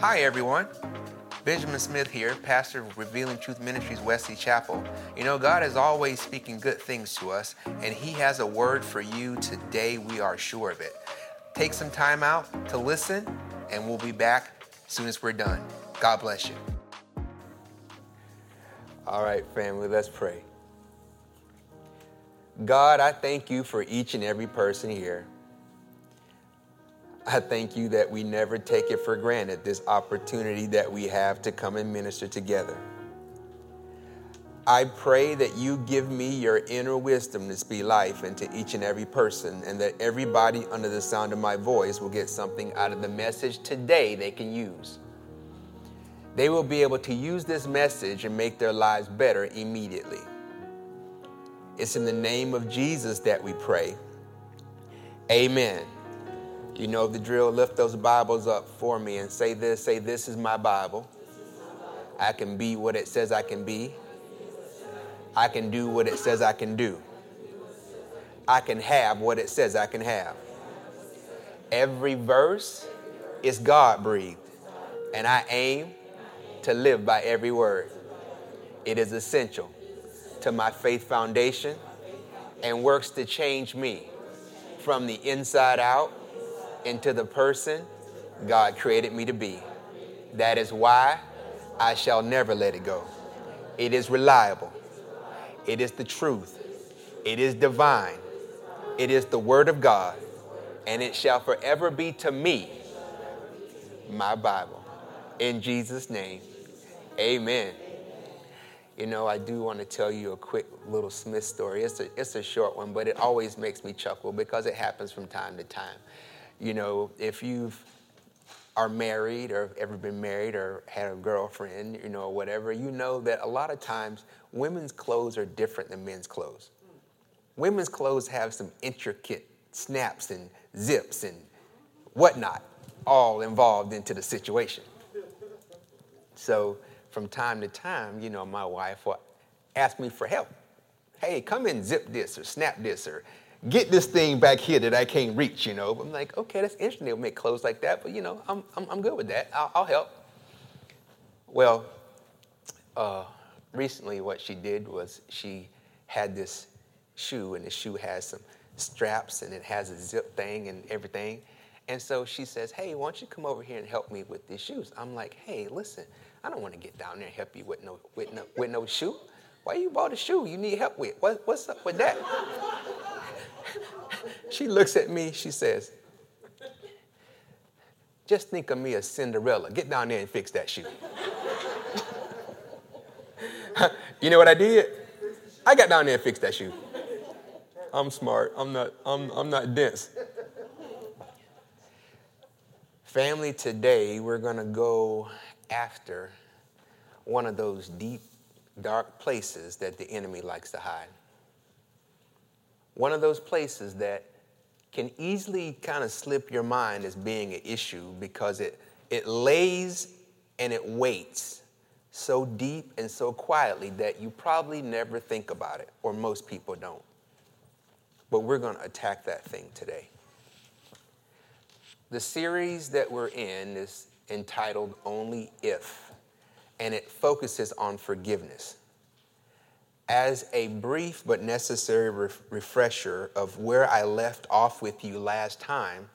Hi, everyone. Benjamin Smith here, pastor of Revealing Truth Ministries, Wesley Chapel. You know, God is always speaking good things to us, and He has a word for you today. We are sure of it. Take some time out to listen, and we'll be back as soon as we're done. God bless you. All right, family, let's pray. God, I thank you for each and every person here. I thank you that we never take it for granted, this opportunity that we have to come and minister together. I pray that you give me your inner wisdom to speak life into each and every person, and that everybody under the sound of my voice will get something out of the message today they can use. They will be able to use this message and make their lives better immediately. It's in the name of Jesus that we pray. Amen. You know the drill. Lift those Bibles up for me and say this. Say, This is my Bible. I can be what it says I can be. I can do what it says I can do. I can have what it says I can have. Every verse is God breathed, and I aim to live by every word. It is essential to my faith foundation and works to change me from the inside out into the person God created me to be. That is why I shall never let it go. It is reliable. It is the truth. It is divine. It is the Word of God. And it shall forever be to me my Bible. In Jesus' name, amen. You know, I do want to tell you a quick little Smith story. It's a, it's a short one, but it always makes me chuckle because it happens from time to time you know, if you've are married or ever been married or had a girlfriend, you know, or whatever, you know that a lot of times women's clothes are different than men's clothes. Women's clothes have some intricate snaps and zips and whatnot all involved into the situation. So from time to time, you know, my wife will ask me for help. Hey, come and zip this or snap this or get this thing back here that I can't reach, you know. I'm like, okay, that's interesting. They'll make clothes like that, but you know, I'm, I'm, I'm good with that. I'll, I'll help. Well, uh, recently what she did was she had this shoe, and the shoe has some straps and it has a zip thing and everything. And so she says, hey, why don't you come over here and help me with these shoes? I'm like, hey, listen, I don't want to get down there and help you with no, with no, with no shoe. Why you bought a shoe you need help with? What, what's up with that? She looks at me, she says, just think of me as Cinderella. Get down there and fix that shoe. you know what I did? I got down there and fixed that shoe. I'm smart. I'm not, I'm, I'm not dense. Family, today we're going to go after one of those deep, dark places that the enemy likes to hide one of those places that can easily kind of slip your mind as being an issue because it, it lays and it waits so deep and so quietly that you probably never think about it, or most people don't. But we're going to attack that thing today. The series that we're in is entitled Only If, and it focuses on forgiveness as a brief but necessary ref- refresher of where I left off with you last time,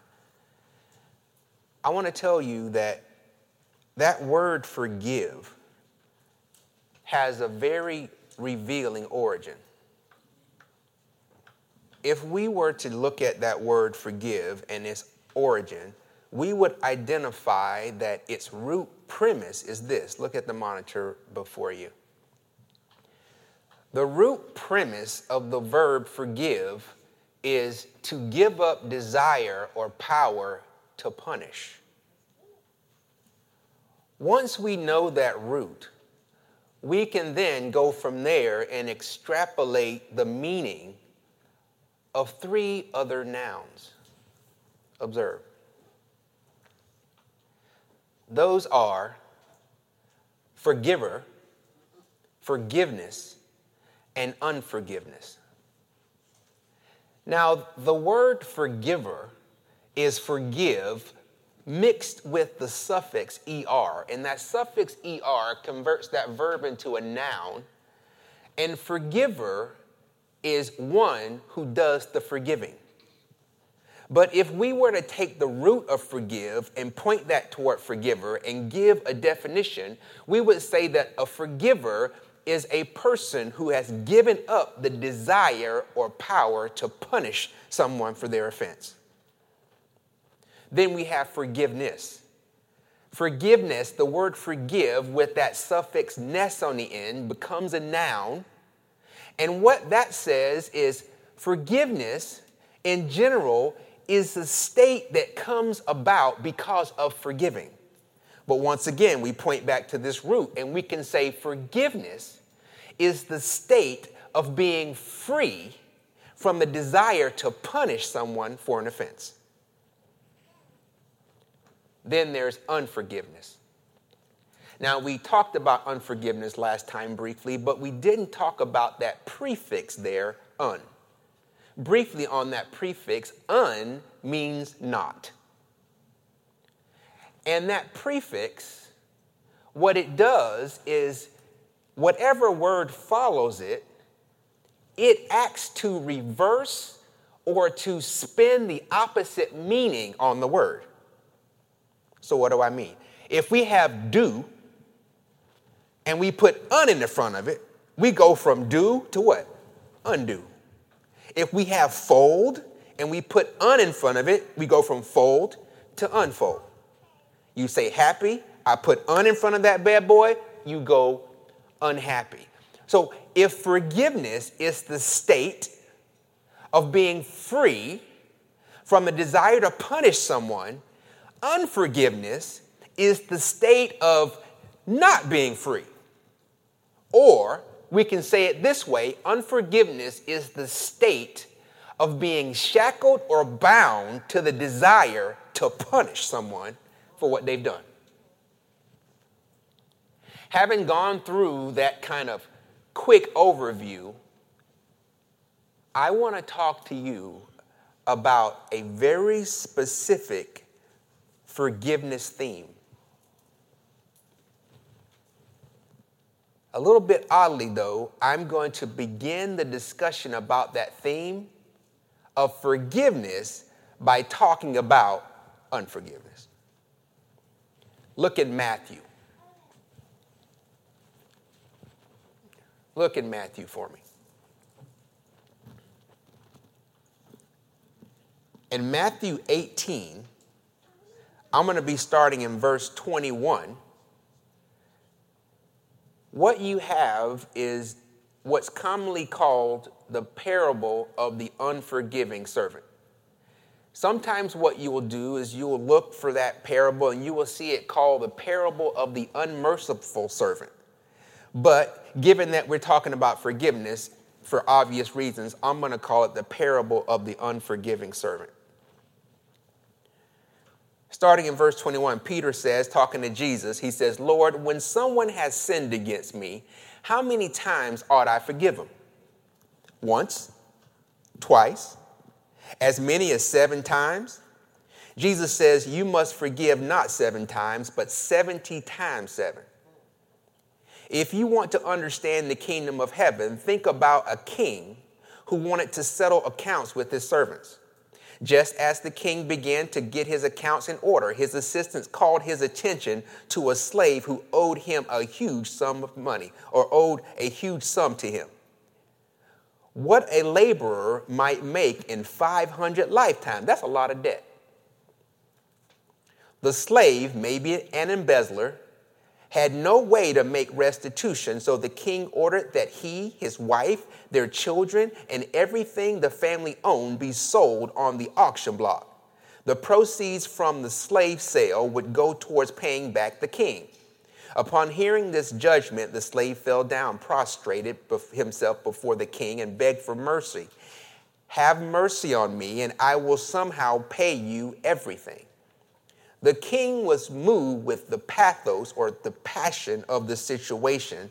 I want to tell you that that word forgive has a very revealing origin. If we were to look at that word forgive and its origin, we would identify that its root premise is this. Look at the monitor before you. The root premise of the verb forgive is to give up desire or power to punish. Once we know that root, we can then go from there and extrapolate the meaning of three other nouns. Observe. Those are forgiver, forgiveness, and unforgiveness. Now, the word forgiver is forgive mixed with the suffix er. And that suffix er converts that verb into a noun. And forgiver is one who does the forgiving. But if we were to take the root of forgive and point that toward forgiver and give a definition, we would say that a forgiver is a person who has given up the desire or power to punish someone for their offense. Then we have forgiveness. Forgiveness, the word forgive with that suffix ness on the end becomes a noun. And what that says is forgiveness in general is the state that comes about because of forgiving. But once again, we point back to this root and we can say forgiveness is the state of being free from the desire to punish someone for an offense. Then there's unforgiveness. Now, we talked about unforgiveness last time briefly, but we didn't talk about that prefix there, un briefly on that prefix, un means not. And that prefix, what it does is whatever word follows it, it acts to reverse or to spin the opposite meaning on the word. So, what do I mean? If we have do and we put un in the front of it, we go from do to what? Undo. If we have fold and we put un in front of it, we go from fold to unfold. You say happy, I put un in front of that bad boy, you go unhappy. So if forgiveness is the state of being free from a desire to punish someone, unforgiveness is the state of not being free. Or we can say it this way unforgiveness is the state of being shackled or bound to the desire to punish someone for what they've done. Having gone through that kind of quick overview, I want to talk to you about a very specific forgiveness theme. A little bit oddly, though, I'm going to begin the discussion about that theme of forgiveness by talking about unforgiveness. Look at Matthew. Look in Matthew for me. In Matthew 18, I'm going to be starting in verse 21 what you have is what's commonly called the parable of the unforgiving servant. Sometimes, what you will do is you will look for that parable and you will see it called the parable of the unmerciful servant. But given that we're talking about forgiveness for obvious reasons, I'm going to call it the parable of the unforgiving servant. Starting in verse 21, Peter says, talking to Jesus, he says, Lord, when someone has sinned against me, how many times ought I forgive him? Once? Twice? As many as seven times? Jesus says, You must forgive not seven times, but 70 times seven. If you want to understand the kingdom of heaven, think about a king who wanted to settle accounts with his servants. Just as the king began to get his accounts in order, his assistants called his attention to a slave who owed him a huge sum of money or owed a huge sum to him. What a laborer might make in 500 lifetimes, that's a lot of debt. The slave, maybe an embezzler, had no way to make restitution, so the king ordered that he, his wife, their children, and everything the family owned be sold on the auction block. The proceeds from the slave sale would go towards paying back the king. Upon hearing this judgment, the slave fell down, prostrated himself before the king, and begged for mercy. Have mercy on me, and I will somehow pay you everything. The king was moved with the pathos or the passion of the situation.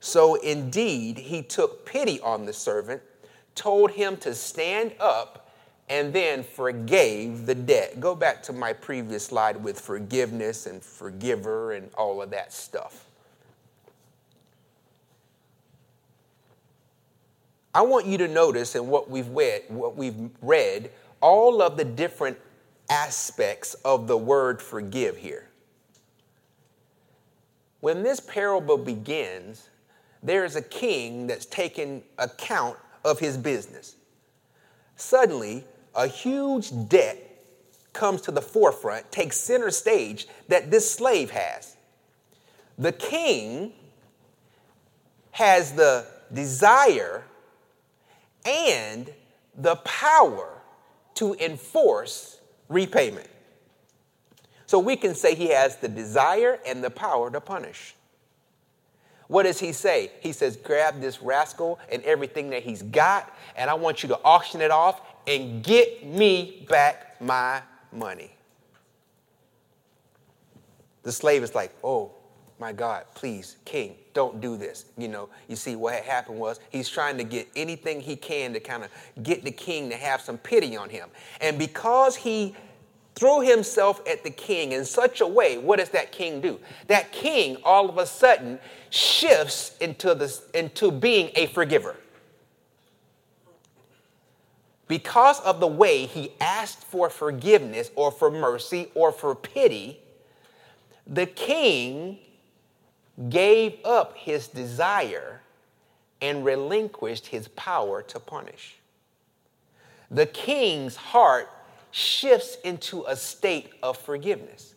So indeed, he took pity on the servant, told him to stand up, and then forgave the debt. Go back to my previous slide with forgiveness and forgiver and all of that stuff. I want you to notice in what we've read, what we've read, all of the different aspects of the word forgive here. When this parable begins, there is a king that's taking account of his business. Suddenly, a huge debt comes to the forefront, takes center stage that this slave has. The king has the desire and the power to enforce repayment. So we can say he has the desire and the power to punish. What does he say? He says, Grab this rascal and everything that he's got, and I want you to auction it off and get me back my money. The slave is like, Oh my God, please, king, don't do this. You know, you see what happened was he's trying to get anything he can to kind of get the king to have some pity on him. And because he threw himself at the king in such a way, what does that king do? That king all of a sudden shifts into, the, into being a forgiver. Because of the way he asked for forgiveness or for mercy or for pity, the king gave up his desire and relinquished his power to punish. The king's heart shifts into a state of forgiveness.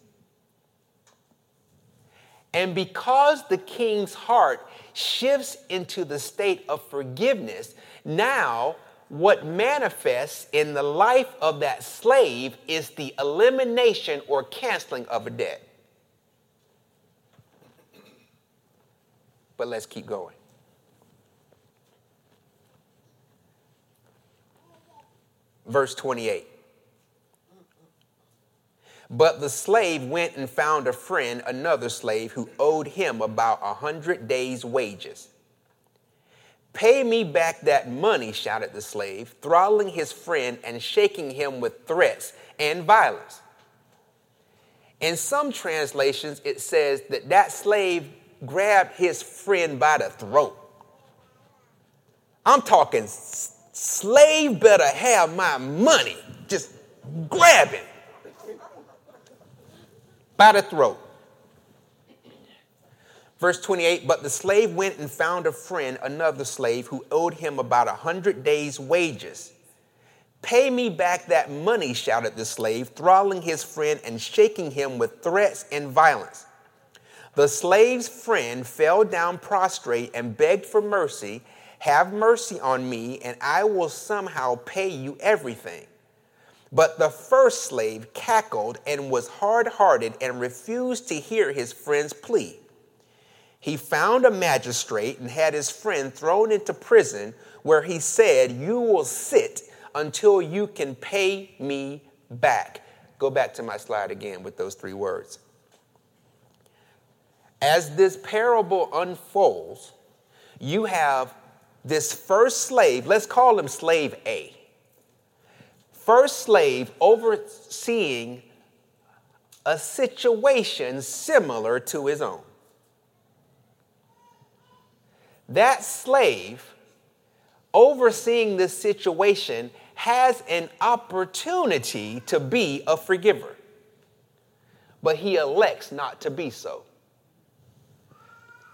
And because the king's heart shifts into the state of forgiveness, now what manifests in the life of that slave is the elimination or canceling of a debt. But let's keep going. Verse 28. But the slave went and found a friend, another slave, who owed him about a hundred days' wages. Pay me back that money, shouted the slave, throttling his friend and shaking him with threats and violence. In some translations, it says that that slave grabbed his friend by the throat. I'm talking slave better have my money. Just grab him by the throat. Verse 28 But the slave went and found a friend, another slave, who owed him about a hundred days' wages. Pay me back that money, shouted the slave, throttling his friend and shaking him with threats and violence. The slave's friend fell down prostrate and begged for mercy. Have mercy on me, and I will somehow pay you everything. But the first slave cackled and was hard hearted and refused to hear his friend's plea. He found a magistrate and had his friend thrown into prison, where he said, You will sit until you can pay me back. Go back to my slide again with those three words. As this parable unfolds, you have this first slave, let's call him slave A. First slave overseeing a situation similar to his own. That slave overseeing this situation has an opportunity to be a forgiver, but he elects not to be so.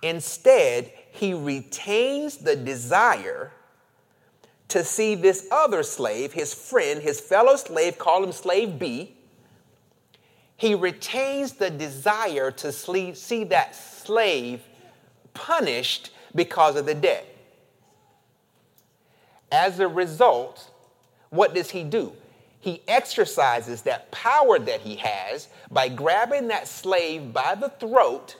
Instead, he retains the desire to see this other slave, his friend, his fellow slave, call him slave B. He retains the desire to see that slave punished because of the debt. As a result, what does he do? He exercises that power that he has by grabbing that slave by the throat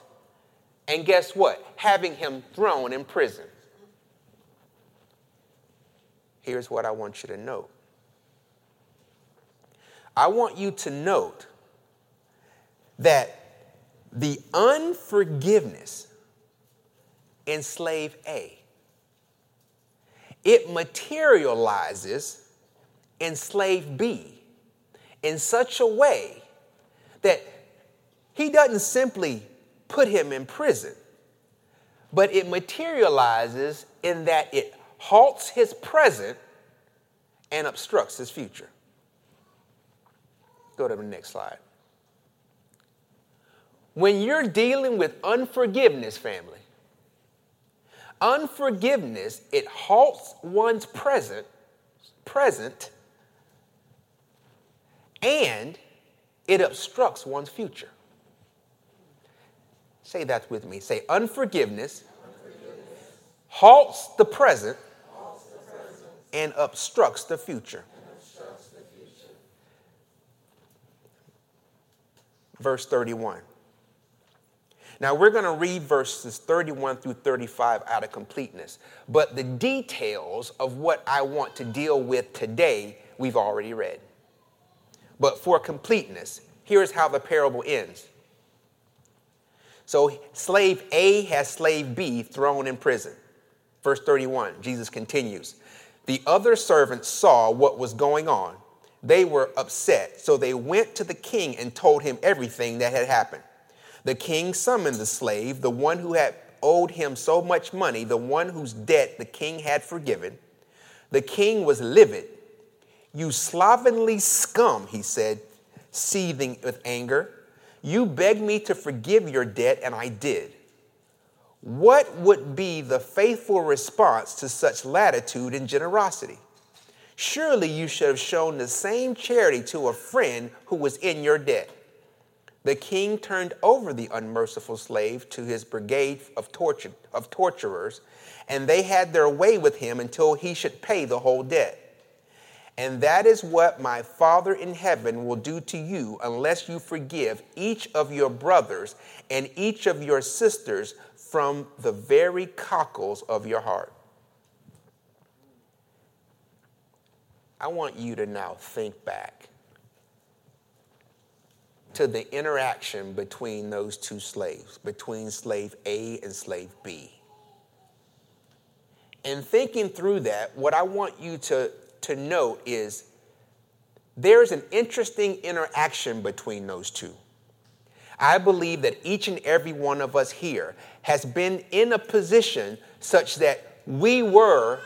and guess what? Having him thrown in prison. Here's what I want you to note I want you to note that the unforgiveness in slave A it materializes enslave B in such a way that he doesn't simply put him in prison, but it materializes in that it halts his present and obstructs his future. Go to the next slide. When you're dealing with unforgiveness, family, unforgiveness, it halts one's present, present, and it obstructs one's future. Say that with me. Say unforgiveness, unforgiveness. Halts, the present, halts the present and obstructs the future. Obstructs the future. Verse 31. Now we're going to read verses 31 through 35 out of completeness, but the details of what I want to deal with today, we've already read. But for completeness, here's how the parable ends. So slave A has slave B thrown in prison. Verse 31, Jesus continues. The other servants saw what was going on. They were upset, so they went to the king and told him everything that had happened. The king summoned the slave, the one who had owed him so much money, the one whose debt the king had forgiven. The king was livid. You slovenly scum, he said, seething with anger. You begged me to forgive your debt, and I did. What would be the faithful response to such latitude and generosity? Surely you should have shown the same charity to a friend who was in your debt. The king turned over the unmerciful slave to his brigade of, torture, of torturers, and they had their way with him until he should pay the whole debt. And that is what my Father in heaven will do to you unless you forgive each of your brothers and each of your sisters from the very cockles of your heart. I want you to now think back to the interaction between those two slaves, between slave A and slave B. And thinking through that, what I want you to to note is there's an interesting interaction between those two. I believe that each and every one of us here has been in a position such that we were,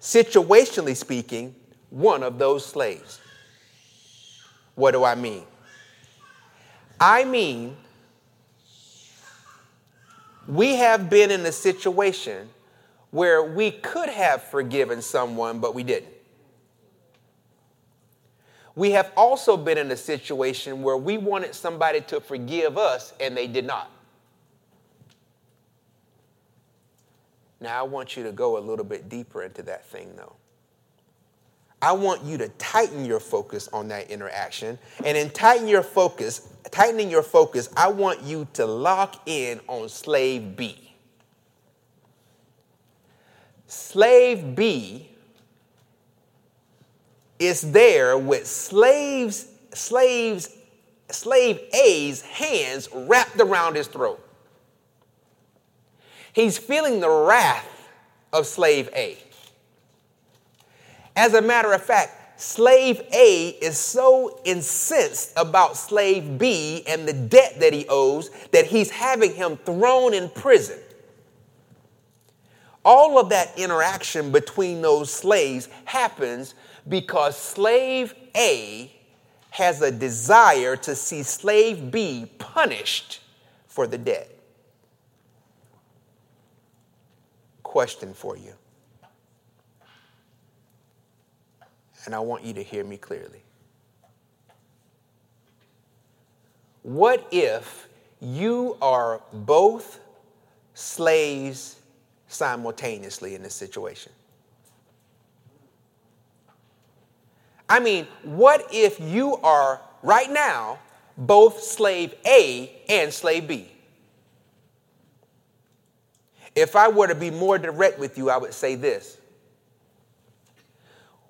situationally speaking, one of those slaves. What do I mean? I mean, we have been in a situation where we could have forgiven someone, but we didn't. We have also been in a situation where we wanted somebody to forgive us and they did not. Now, I want you to go a little bit deeper into that thing, though. I want you to tighten your focus on that interaction. And in tighten your focus, tightening your focus, I want you to lock in on slave B. Slave B is there with slaves, slaves, slave A's hands wrapped around his throat. He's feeling the wrath of slave A. As a matter of fact, slave A is so incensed about slave B and the debt that he owes that he's having him thrown in prison. All of that interaction between those slaves happens because slave A has a desire to see slave B punished for the debt. Question for you. And I want you to hear me clearly. What if you are both slaves simultaneously in this situation? I mean, what if you are right now both slave A and slave B? If I were to be more direct with you, I would say this.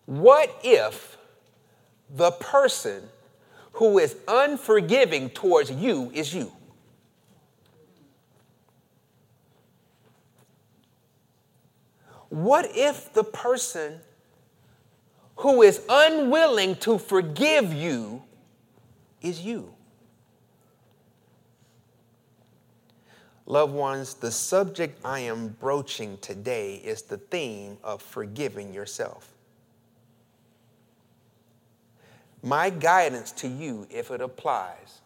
What if the person who is unforgiving towards you is you? What if the person who is unwilling to forgive you is you. Loved ones, the subject I am broaching today is the theme of forgiving yourself. My guidance to you, if it applies,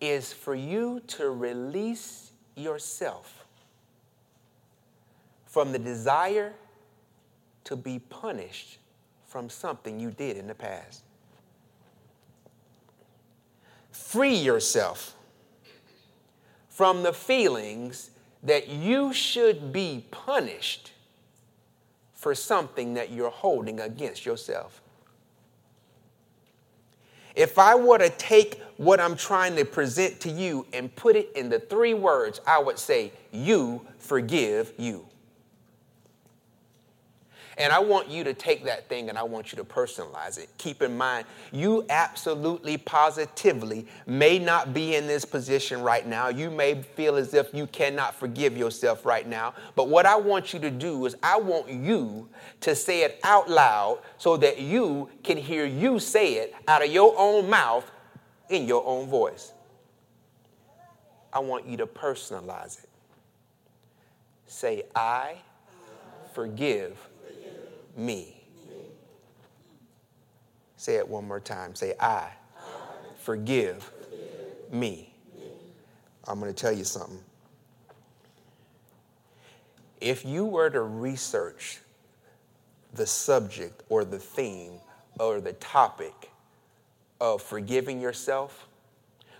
is for you to release yourself from the desire to be punished from something you did in the past. Free yourself from the feelings that you should be punished for something that you're holding against yourself. If I were to take what I'm trying to present to you and put it in the three words, I would say, You forgive you. And I want you to take that thing and I want you to personalize it. Keep in mind, you absolutely positively may not be in this position right now. You may feel as if you cannot forgive yourself right now. But what I want you to do is, I want you to say it out loud so that you can hear you say it out of your own mouth in your own voice. I want you to personalize it. Say, I forgive me. Say it one more time. Say, I, forgive, me. I'm going to tell you something. If you were to research the subject or the theme or the topic of forgiving yourself,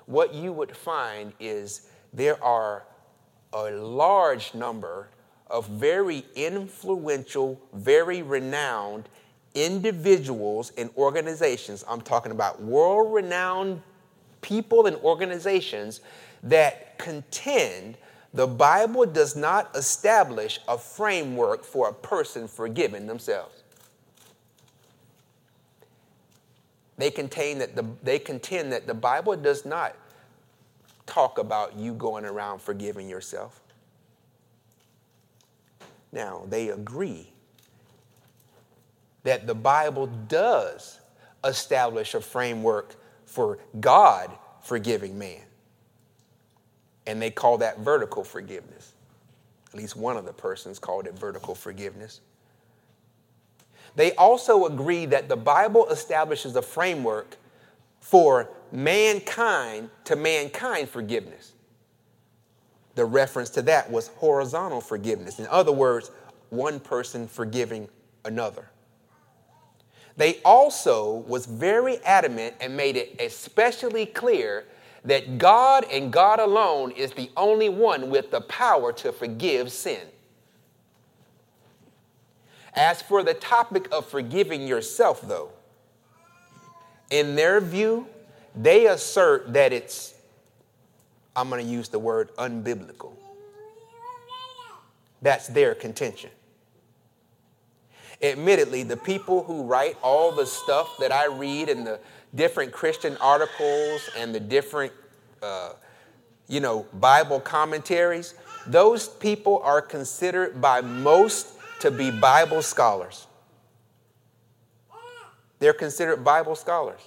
what you would find is there are a large number of very influential, very renowned individuals and organizations. I'm talking about world renowned people and organizations that contend the Bible does not establish a framework for a person forgiving themselves. They, contain that the, they contend that the Bible does not talk about you going around forgiving yourself. Now, they agree that the Bible does establish a framework for God forgiving man. And they call that vertical forgiveness. At least one of the persons called it vertical forgiveness. They also agree that the Bible establishes a framework for mankind to mankind forgiveness. The reference to that was horizontal forgiveness. In other words, one person forgiving another. They also was very adamant and made it especially clear that God and God alone is the only one with the power to forgive sin. As for the topic of forgiving yourself, though, in their view, they assert that it's I'm going to use the word unbiblical. That's their contention. Admittedly, the people who write all the stuff that I read in the different Christian articles and the different, uh, you know, Bible commentaries, those people are considered by most to be Bible scholars. They're considered Bible scholars.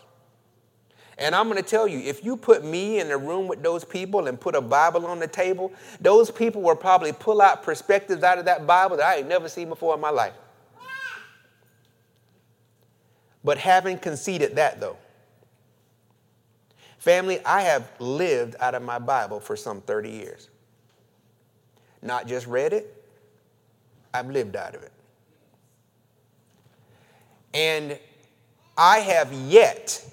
And I'm going to tell you, if you put me in a room with those people and put a Bible on the table, those people will probably pull out perspectives out of that Bible that I ain't never seen before in my life. But having conceded that, though, family, I have lived out of my Bible for some 30 years. Not just read it, I've lived out of it. And I have yet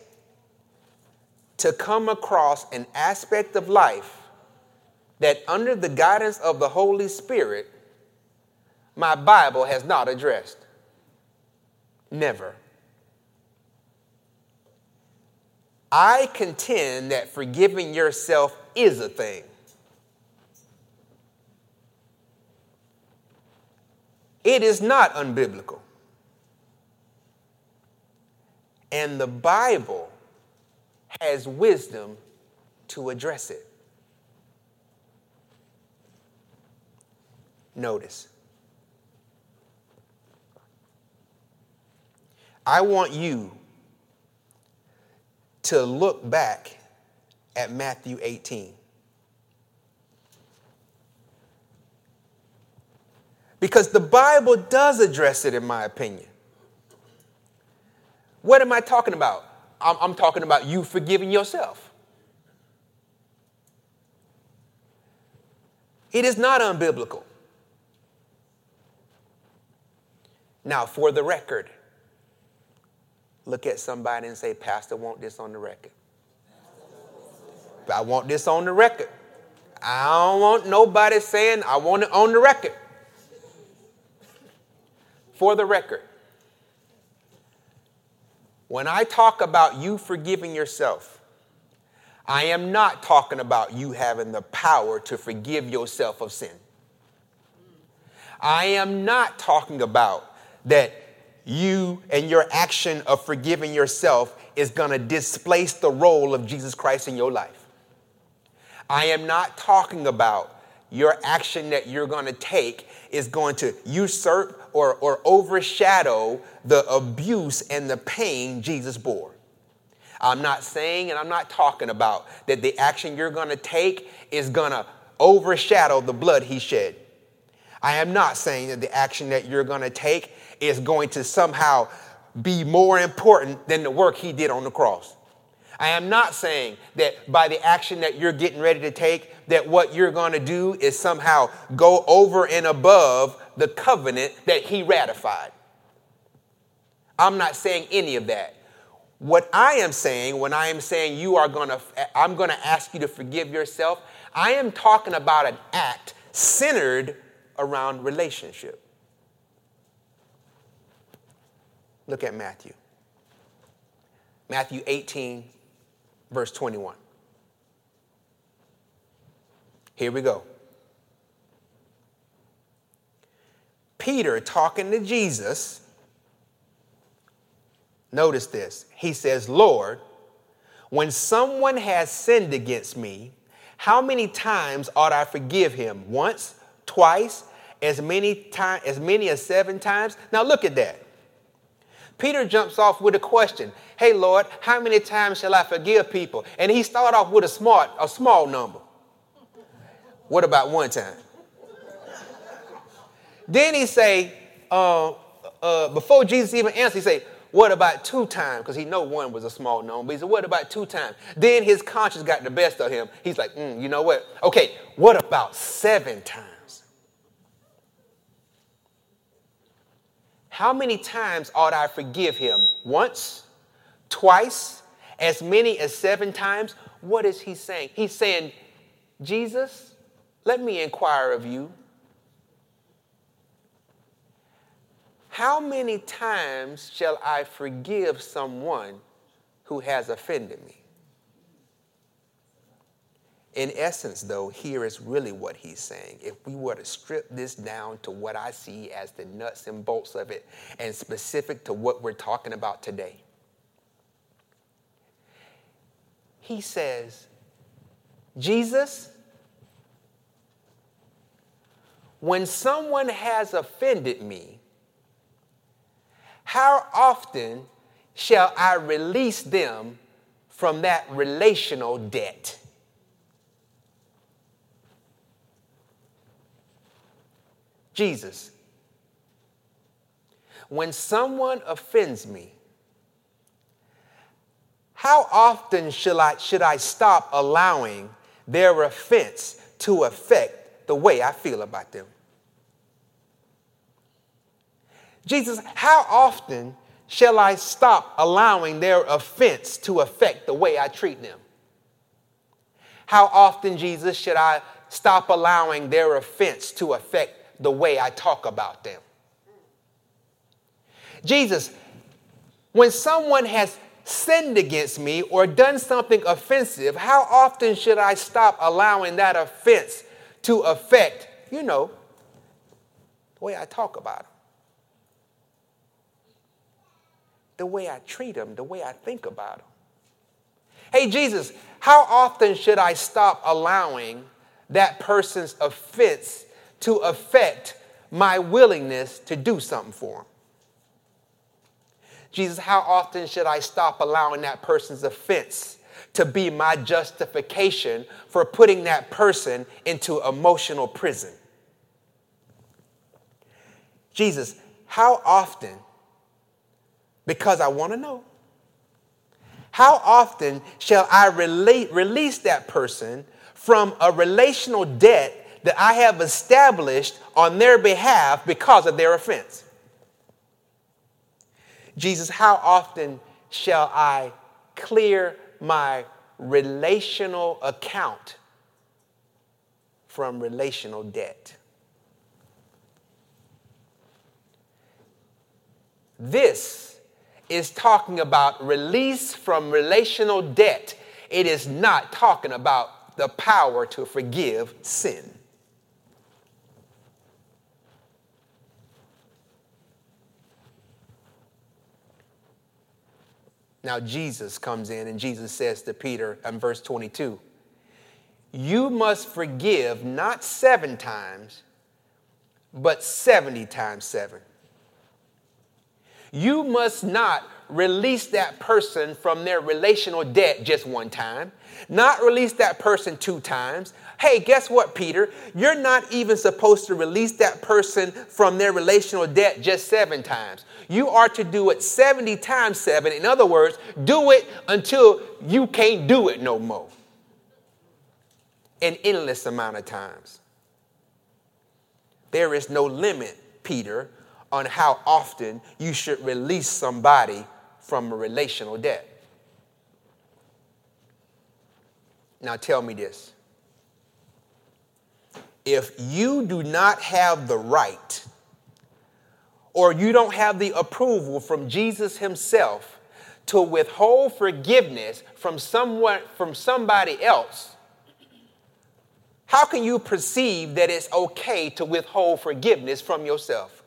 to come across an aspect of life that, under the guidance of the Holy Spirit, my Bible has not addressed. Never. I contend that forgiving yourself is a thing. It is not unbiblical. And the Bible has wisdom to address it. Notice. I want you to look back at Matthew 18. Because the Bible does address it, in my opinion. What am I talking about? I'm, I'm talking about you forgiving yourself. It is not unbiblical. Now, for the record, look at somebody and say, Pastor, want this on the record. I want this on the record. I don't want nobody saying I want it on the record. For the record, when I talk about you forgiving yourself, I am not talking about you having the power to forgive yourself of sin. I am not talking about that you and your action of forgiving yourself is going to displace the role of Jesus Christ in your life. I am not talking about your action that you're going to take is going to usurp or, or overshadow the abuse and the pain Jesus bore. I'm not saying and I'm not talking about that the action you're going to take is going to overshadow the blood he shed. I am not saying that the action that you're going to take is going to somehow be more important than the work he did on the cross. I am not saying that by the action that you're getting ready to take, that what you're going to do is somehow go over and above the covenant that he ratified. I'm not saying any of that. What I am saying when I am saying you are going to, I'm going to ask you to forgive yourself, I am talking about an act centered around relationship. Look at Matthew. Matthew 18, verse 21. Here we go. Peter talking to Jesus. Notice this. He says, Lord, when someone has sinned against me, how many times ought I forgive him? Once, twice, as many times as many as seven times? Now look at that. Peter jumps off with a question. Hey Lord, how many times shall I forgive people? And he started off with a smart, a small number. What about one time? Then he say, uh, uh, before Jesus even answered, he say, what about two times? Because he know one was a small number. But he said, what about two times? Then his conscience got the best of him. He's like, mm, you know what? Okay, what about seven times? How many times ought I forgive him? Once? Twice? As many as seven times? What is he saying? He's saying, Jesus, let me inquire of you. How many times shall I forgive someone who has offended me? In essence, though, here is really what he's saying. If we were to strip this down to what I see as the nuts and bolts of it, and specific to what we're talking about today, he says, Jesus, when someone has offended me, how often shall I release them from that relational debt? Jesus, when someone offends me, how often should I, should I stop allowing their offense to affect the way I feel about them? Jesus, how often shall I stop allowing their offense to affect the way I treat them? How often, Jesus, should I stop allowing their offense to affect the way I talk about them? Jesus, when someone has sinned against me or done something offensive, how often should I stop allowing that offense to affect, you know, the way I talk about them? The way I treat them, the way I think about them. Hey, Jesus, how often should I stop allowing that person's offense to affect my willingness to do something for them? Jesus, how often should I stop allowing that person's offense to be my justification for putting that person into emotional prison? Jesus, how often, because I want to know, how often shall I relate, release that person from a relational debt that I have established on their behalf because of their offense? Jesus, how often shall I clear my relational account from relational debt? This is talking about release from relational debt. It is not talking about the power to forgive sin. Now, Jesus comes in and Jesus says to Peter in verse 22 You must forgive not seven times, but 70 times seven. You must not release that person from their relational debt just one time, not release that person two times. Hey, guess what, Peter? You're not even supposed to release that person from their relational debt just seven times. You are to do it 70 times seven. In other words, do it until you can't do it no more. An endless amount of times. There is no limit, Peter, on how often you should release somebody from a relational debt. Now tell me this. If you do not have the right or you don't have the approval from Jesus himself to withhold forgiveness from someone from somebody else, how can you perceive that it's okay to withhold forgiveness from yourself?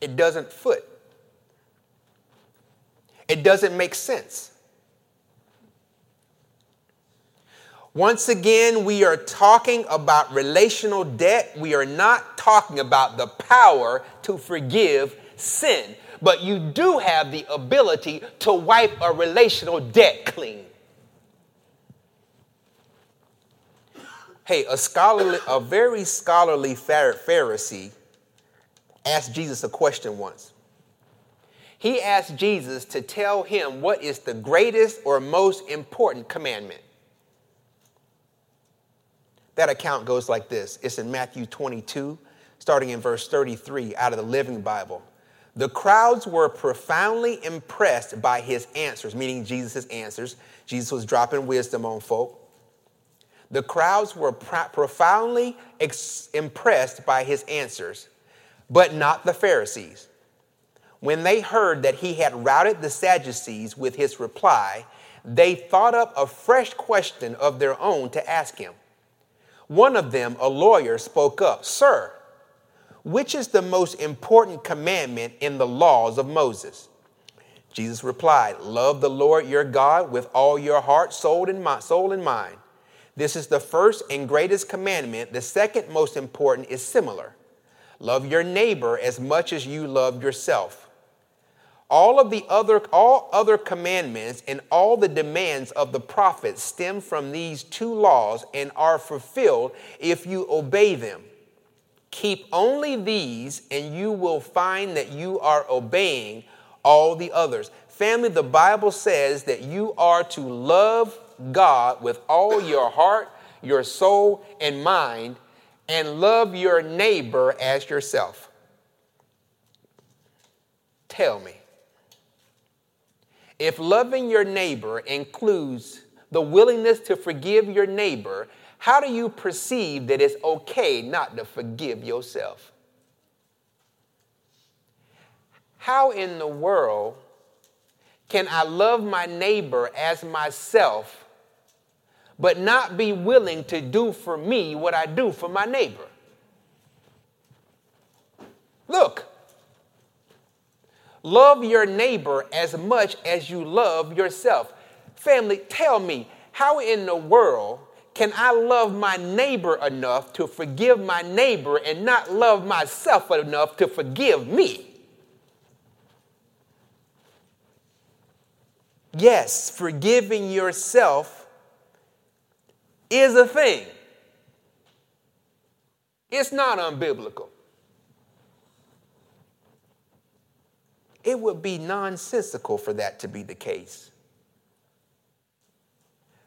It doesn't foot. It doesn't make sense. Once again, we are talking about relational debt. We are not talking about the power to forgive sin, but you do have the ability to wipe a relational debt clean. Hey, a scholarly, a very scholarly Pharisee asked Jesus a question once. He asked Jesus to tell him what is the greatest or most important commandment. That account goes like this it's in Matthew 22, starting in verse 33 out of the Living Bible. The crowds were profoundly impressed by his answers, meaning Jesus' answers. Jesus was dropping wisdom on folk. The crowds were profoundly ex- impressed by his answers but not the Pharisees. When they heard that he had routed the Sadducees with his reply, they thought up a fresh question of their own to ask him. One of them, a lawyer, spoke up Sir, which is the most important commandment in the laws of Moses? Jesus replied, Love the Lord your God with all your heart, soul, and mind. Soul and mind. This is the first and greatest commandment. The second most important is similar Love your neighbor as much as you love yourself. All of the other all other commandments and all the demands of the prophets stem from these two laws and are fulfilled if you obey them. Keep only these and you will find that you are obeying all the others. Family, the Bible says that you are to love God with all your heart, your soul, and mind and love your neighbor as yourself. Tell me, if loving your neighbor includes the willingness to forgive your neighbor, how do you perceive that it's okay not to forgive yourself? How in the world can I love my neighbor as myself but not be willing to do for me what I do for my neighbor. Look, love your neighbor as much as you love yourself. Family, tell me, how in the world can I love my neighbor enough to forgive my neighbor and not love myself enough to forgive me? Yes, forgiving yourself is a thing. It's not unbiblical. It would be nonsensical for that to be the case.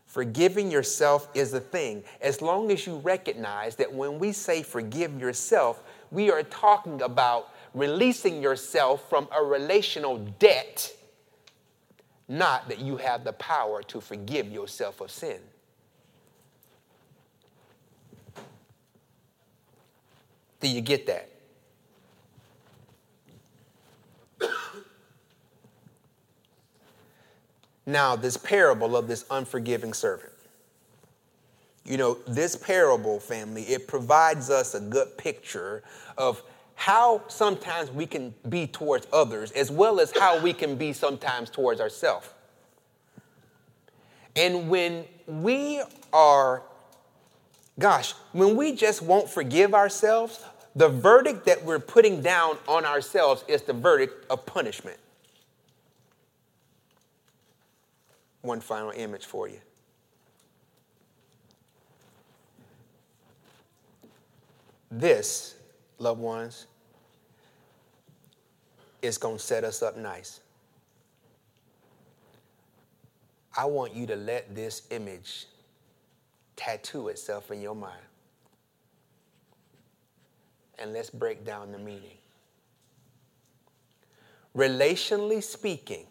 Forgiving yourself is a thing. As long as you recognize that when we say forgive yourself, we are talking about releasing yourself from a relational debt, not that you have the power to forgive yourself of sin. Do you get that? now, this parable of this unforgiving servant. You know, this parable, family, it provides us a good picture of how sometimes we can be towards others as well as how we can be sometimes towards ourselves. And when we are, gosh, when we just won't forgive ourselves, the verdict that we're putting down on ourselves is the verdict of punishment. One final image for you. This, loved ones, is going to set us up nice. I want you to let this image tattoo itself in your mind and let's break down the meaning. Relationally speaking,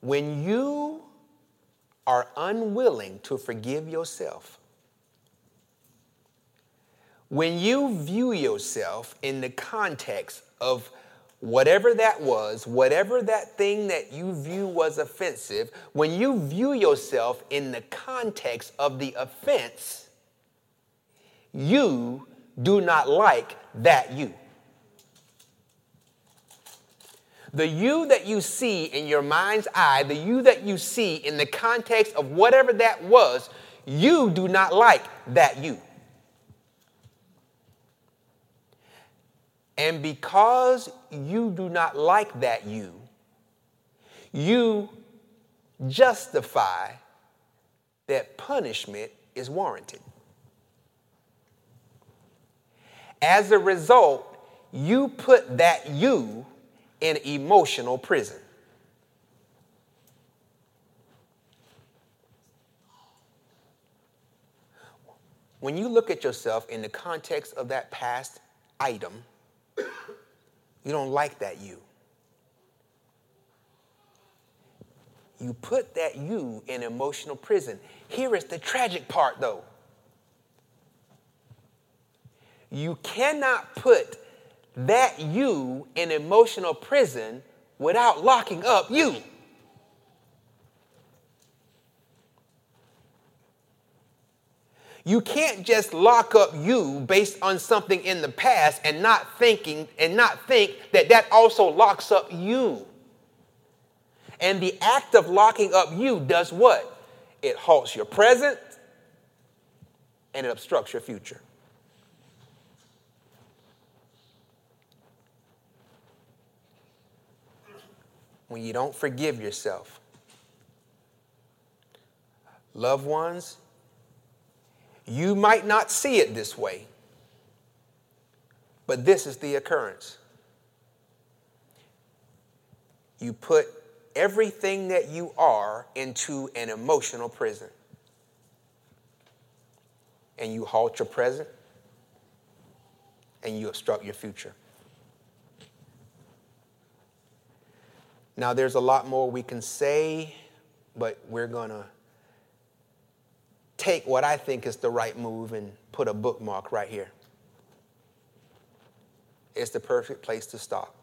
when you are unwilling to forgive yourself, when you view yourself in the context of whatever that was, whatever that thing that you view was offensive, when you view yourself in the context of the offense, you do not like that you. The you that you see in your mind's eye, the you that you see in the context of whatever that was, you do not like that you. And because you do not like that you, you justify that punishment is warranted. As a result, you put that you in emotional prison. When you look at yourself in the context of that past item, you don't like that you. You put that you in emotional prison. Here is the tragic part, though. You cannot put that you in emotional prison without locking up you. You can't just lock up you based on something in the past and not thinking and not think that that also locks up you. And the act of locking up you does what? It halts your present and it obstructs your future. When you don't forgive yourself. Loved ones, you might not see it this way, but this is the occurrence. You put everything that you are into an emotional prison. And you halt your present and you obstruct your future. Now, there's a lot more we can say, but we're going to take what I think is the right move and put a bookmark right here. It's the perfect place to stop.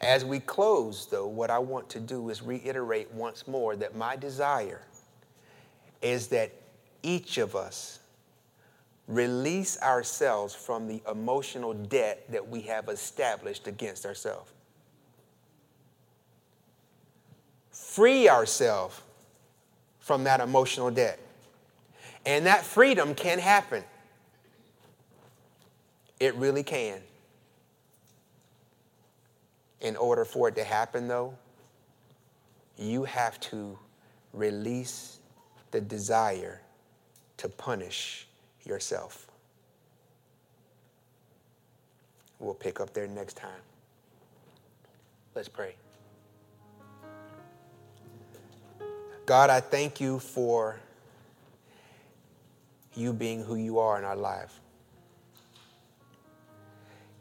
As we close, though, what I want to do is reiterate once more that my desire is that each of us release ourselves from the emotional debt that we have established against ourselves. Free ourselves from that emotional debt. And that freedom can happen. It really can. In order for it to happen, though, you have to release the desire to punish yourself. We'll pick up there next time. Let's pray. God, I thank you for you being who you are in our life.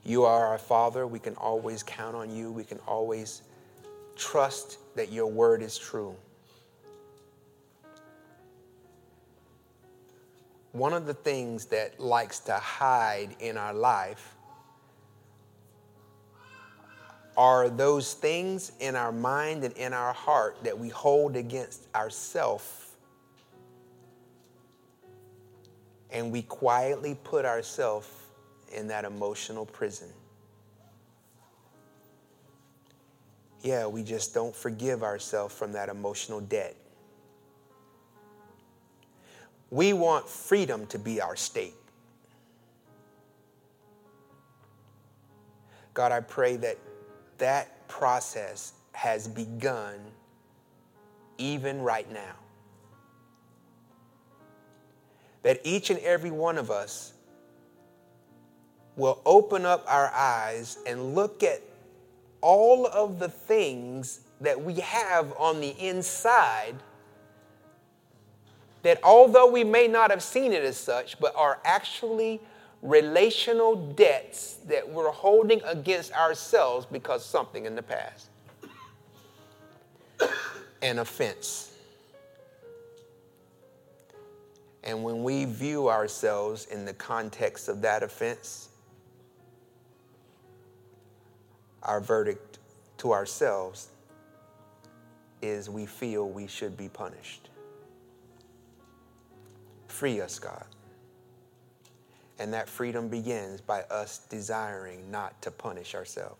You are our Father. We can always count on you. We can always trust that your word is true. One of the things that likes to hide in our life are those things in our mind and in our heart that we hold against ourself and we quietly put ourselves in that emotional prison. Yeah, we just don't forgive ourselves from that emotional debt. We want freedom to be our state. God, I pray that that process has begun even right now. That each and every one of us will open up our eyes and look at all of the things that we have on the inside that although we may not have seen it as such, but are actually relational debts that we're holding against ourselves because something in the past. An offense. And when we view ourselves in the context of that offense, our verdict to ourselves is we feel we should be punished. Free us, God. And that freedom begins by us desiring not to punish ourselves.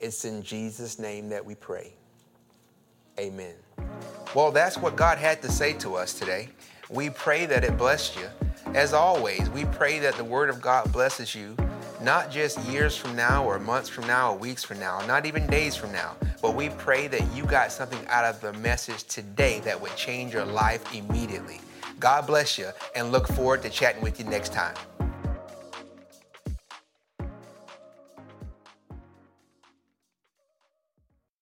It's in Jesus' name that we pray. Amen. Well, that's what God had to say to us today. We pray that it blessed you. As always, we pray that the Word of God blesses you, not just years from now or months from now or weeks from now, not even days from now, but we pray that you got something out of the message today that would change your life immediately. God bless you and look forward to chatting with you next time.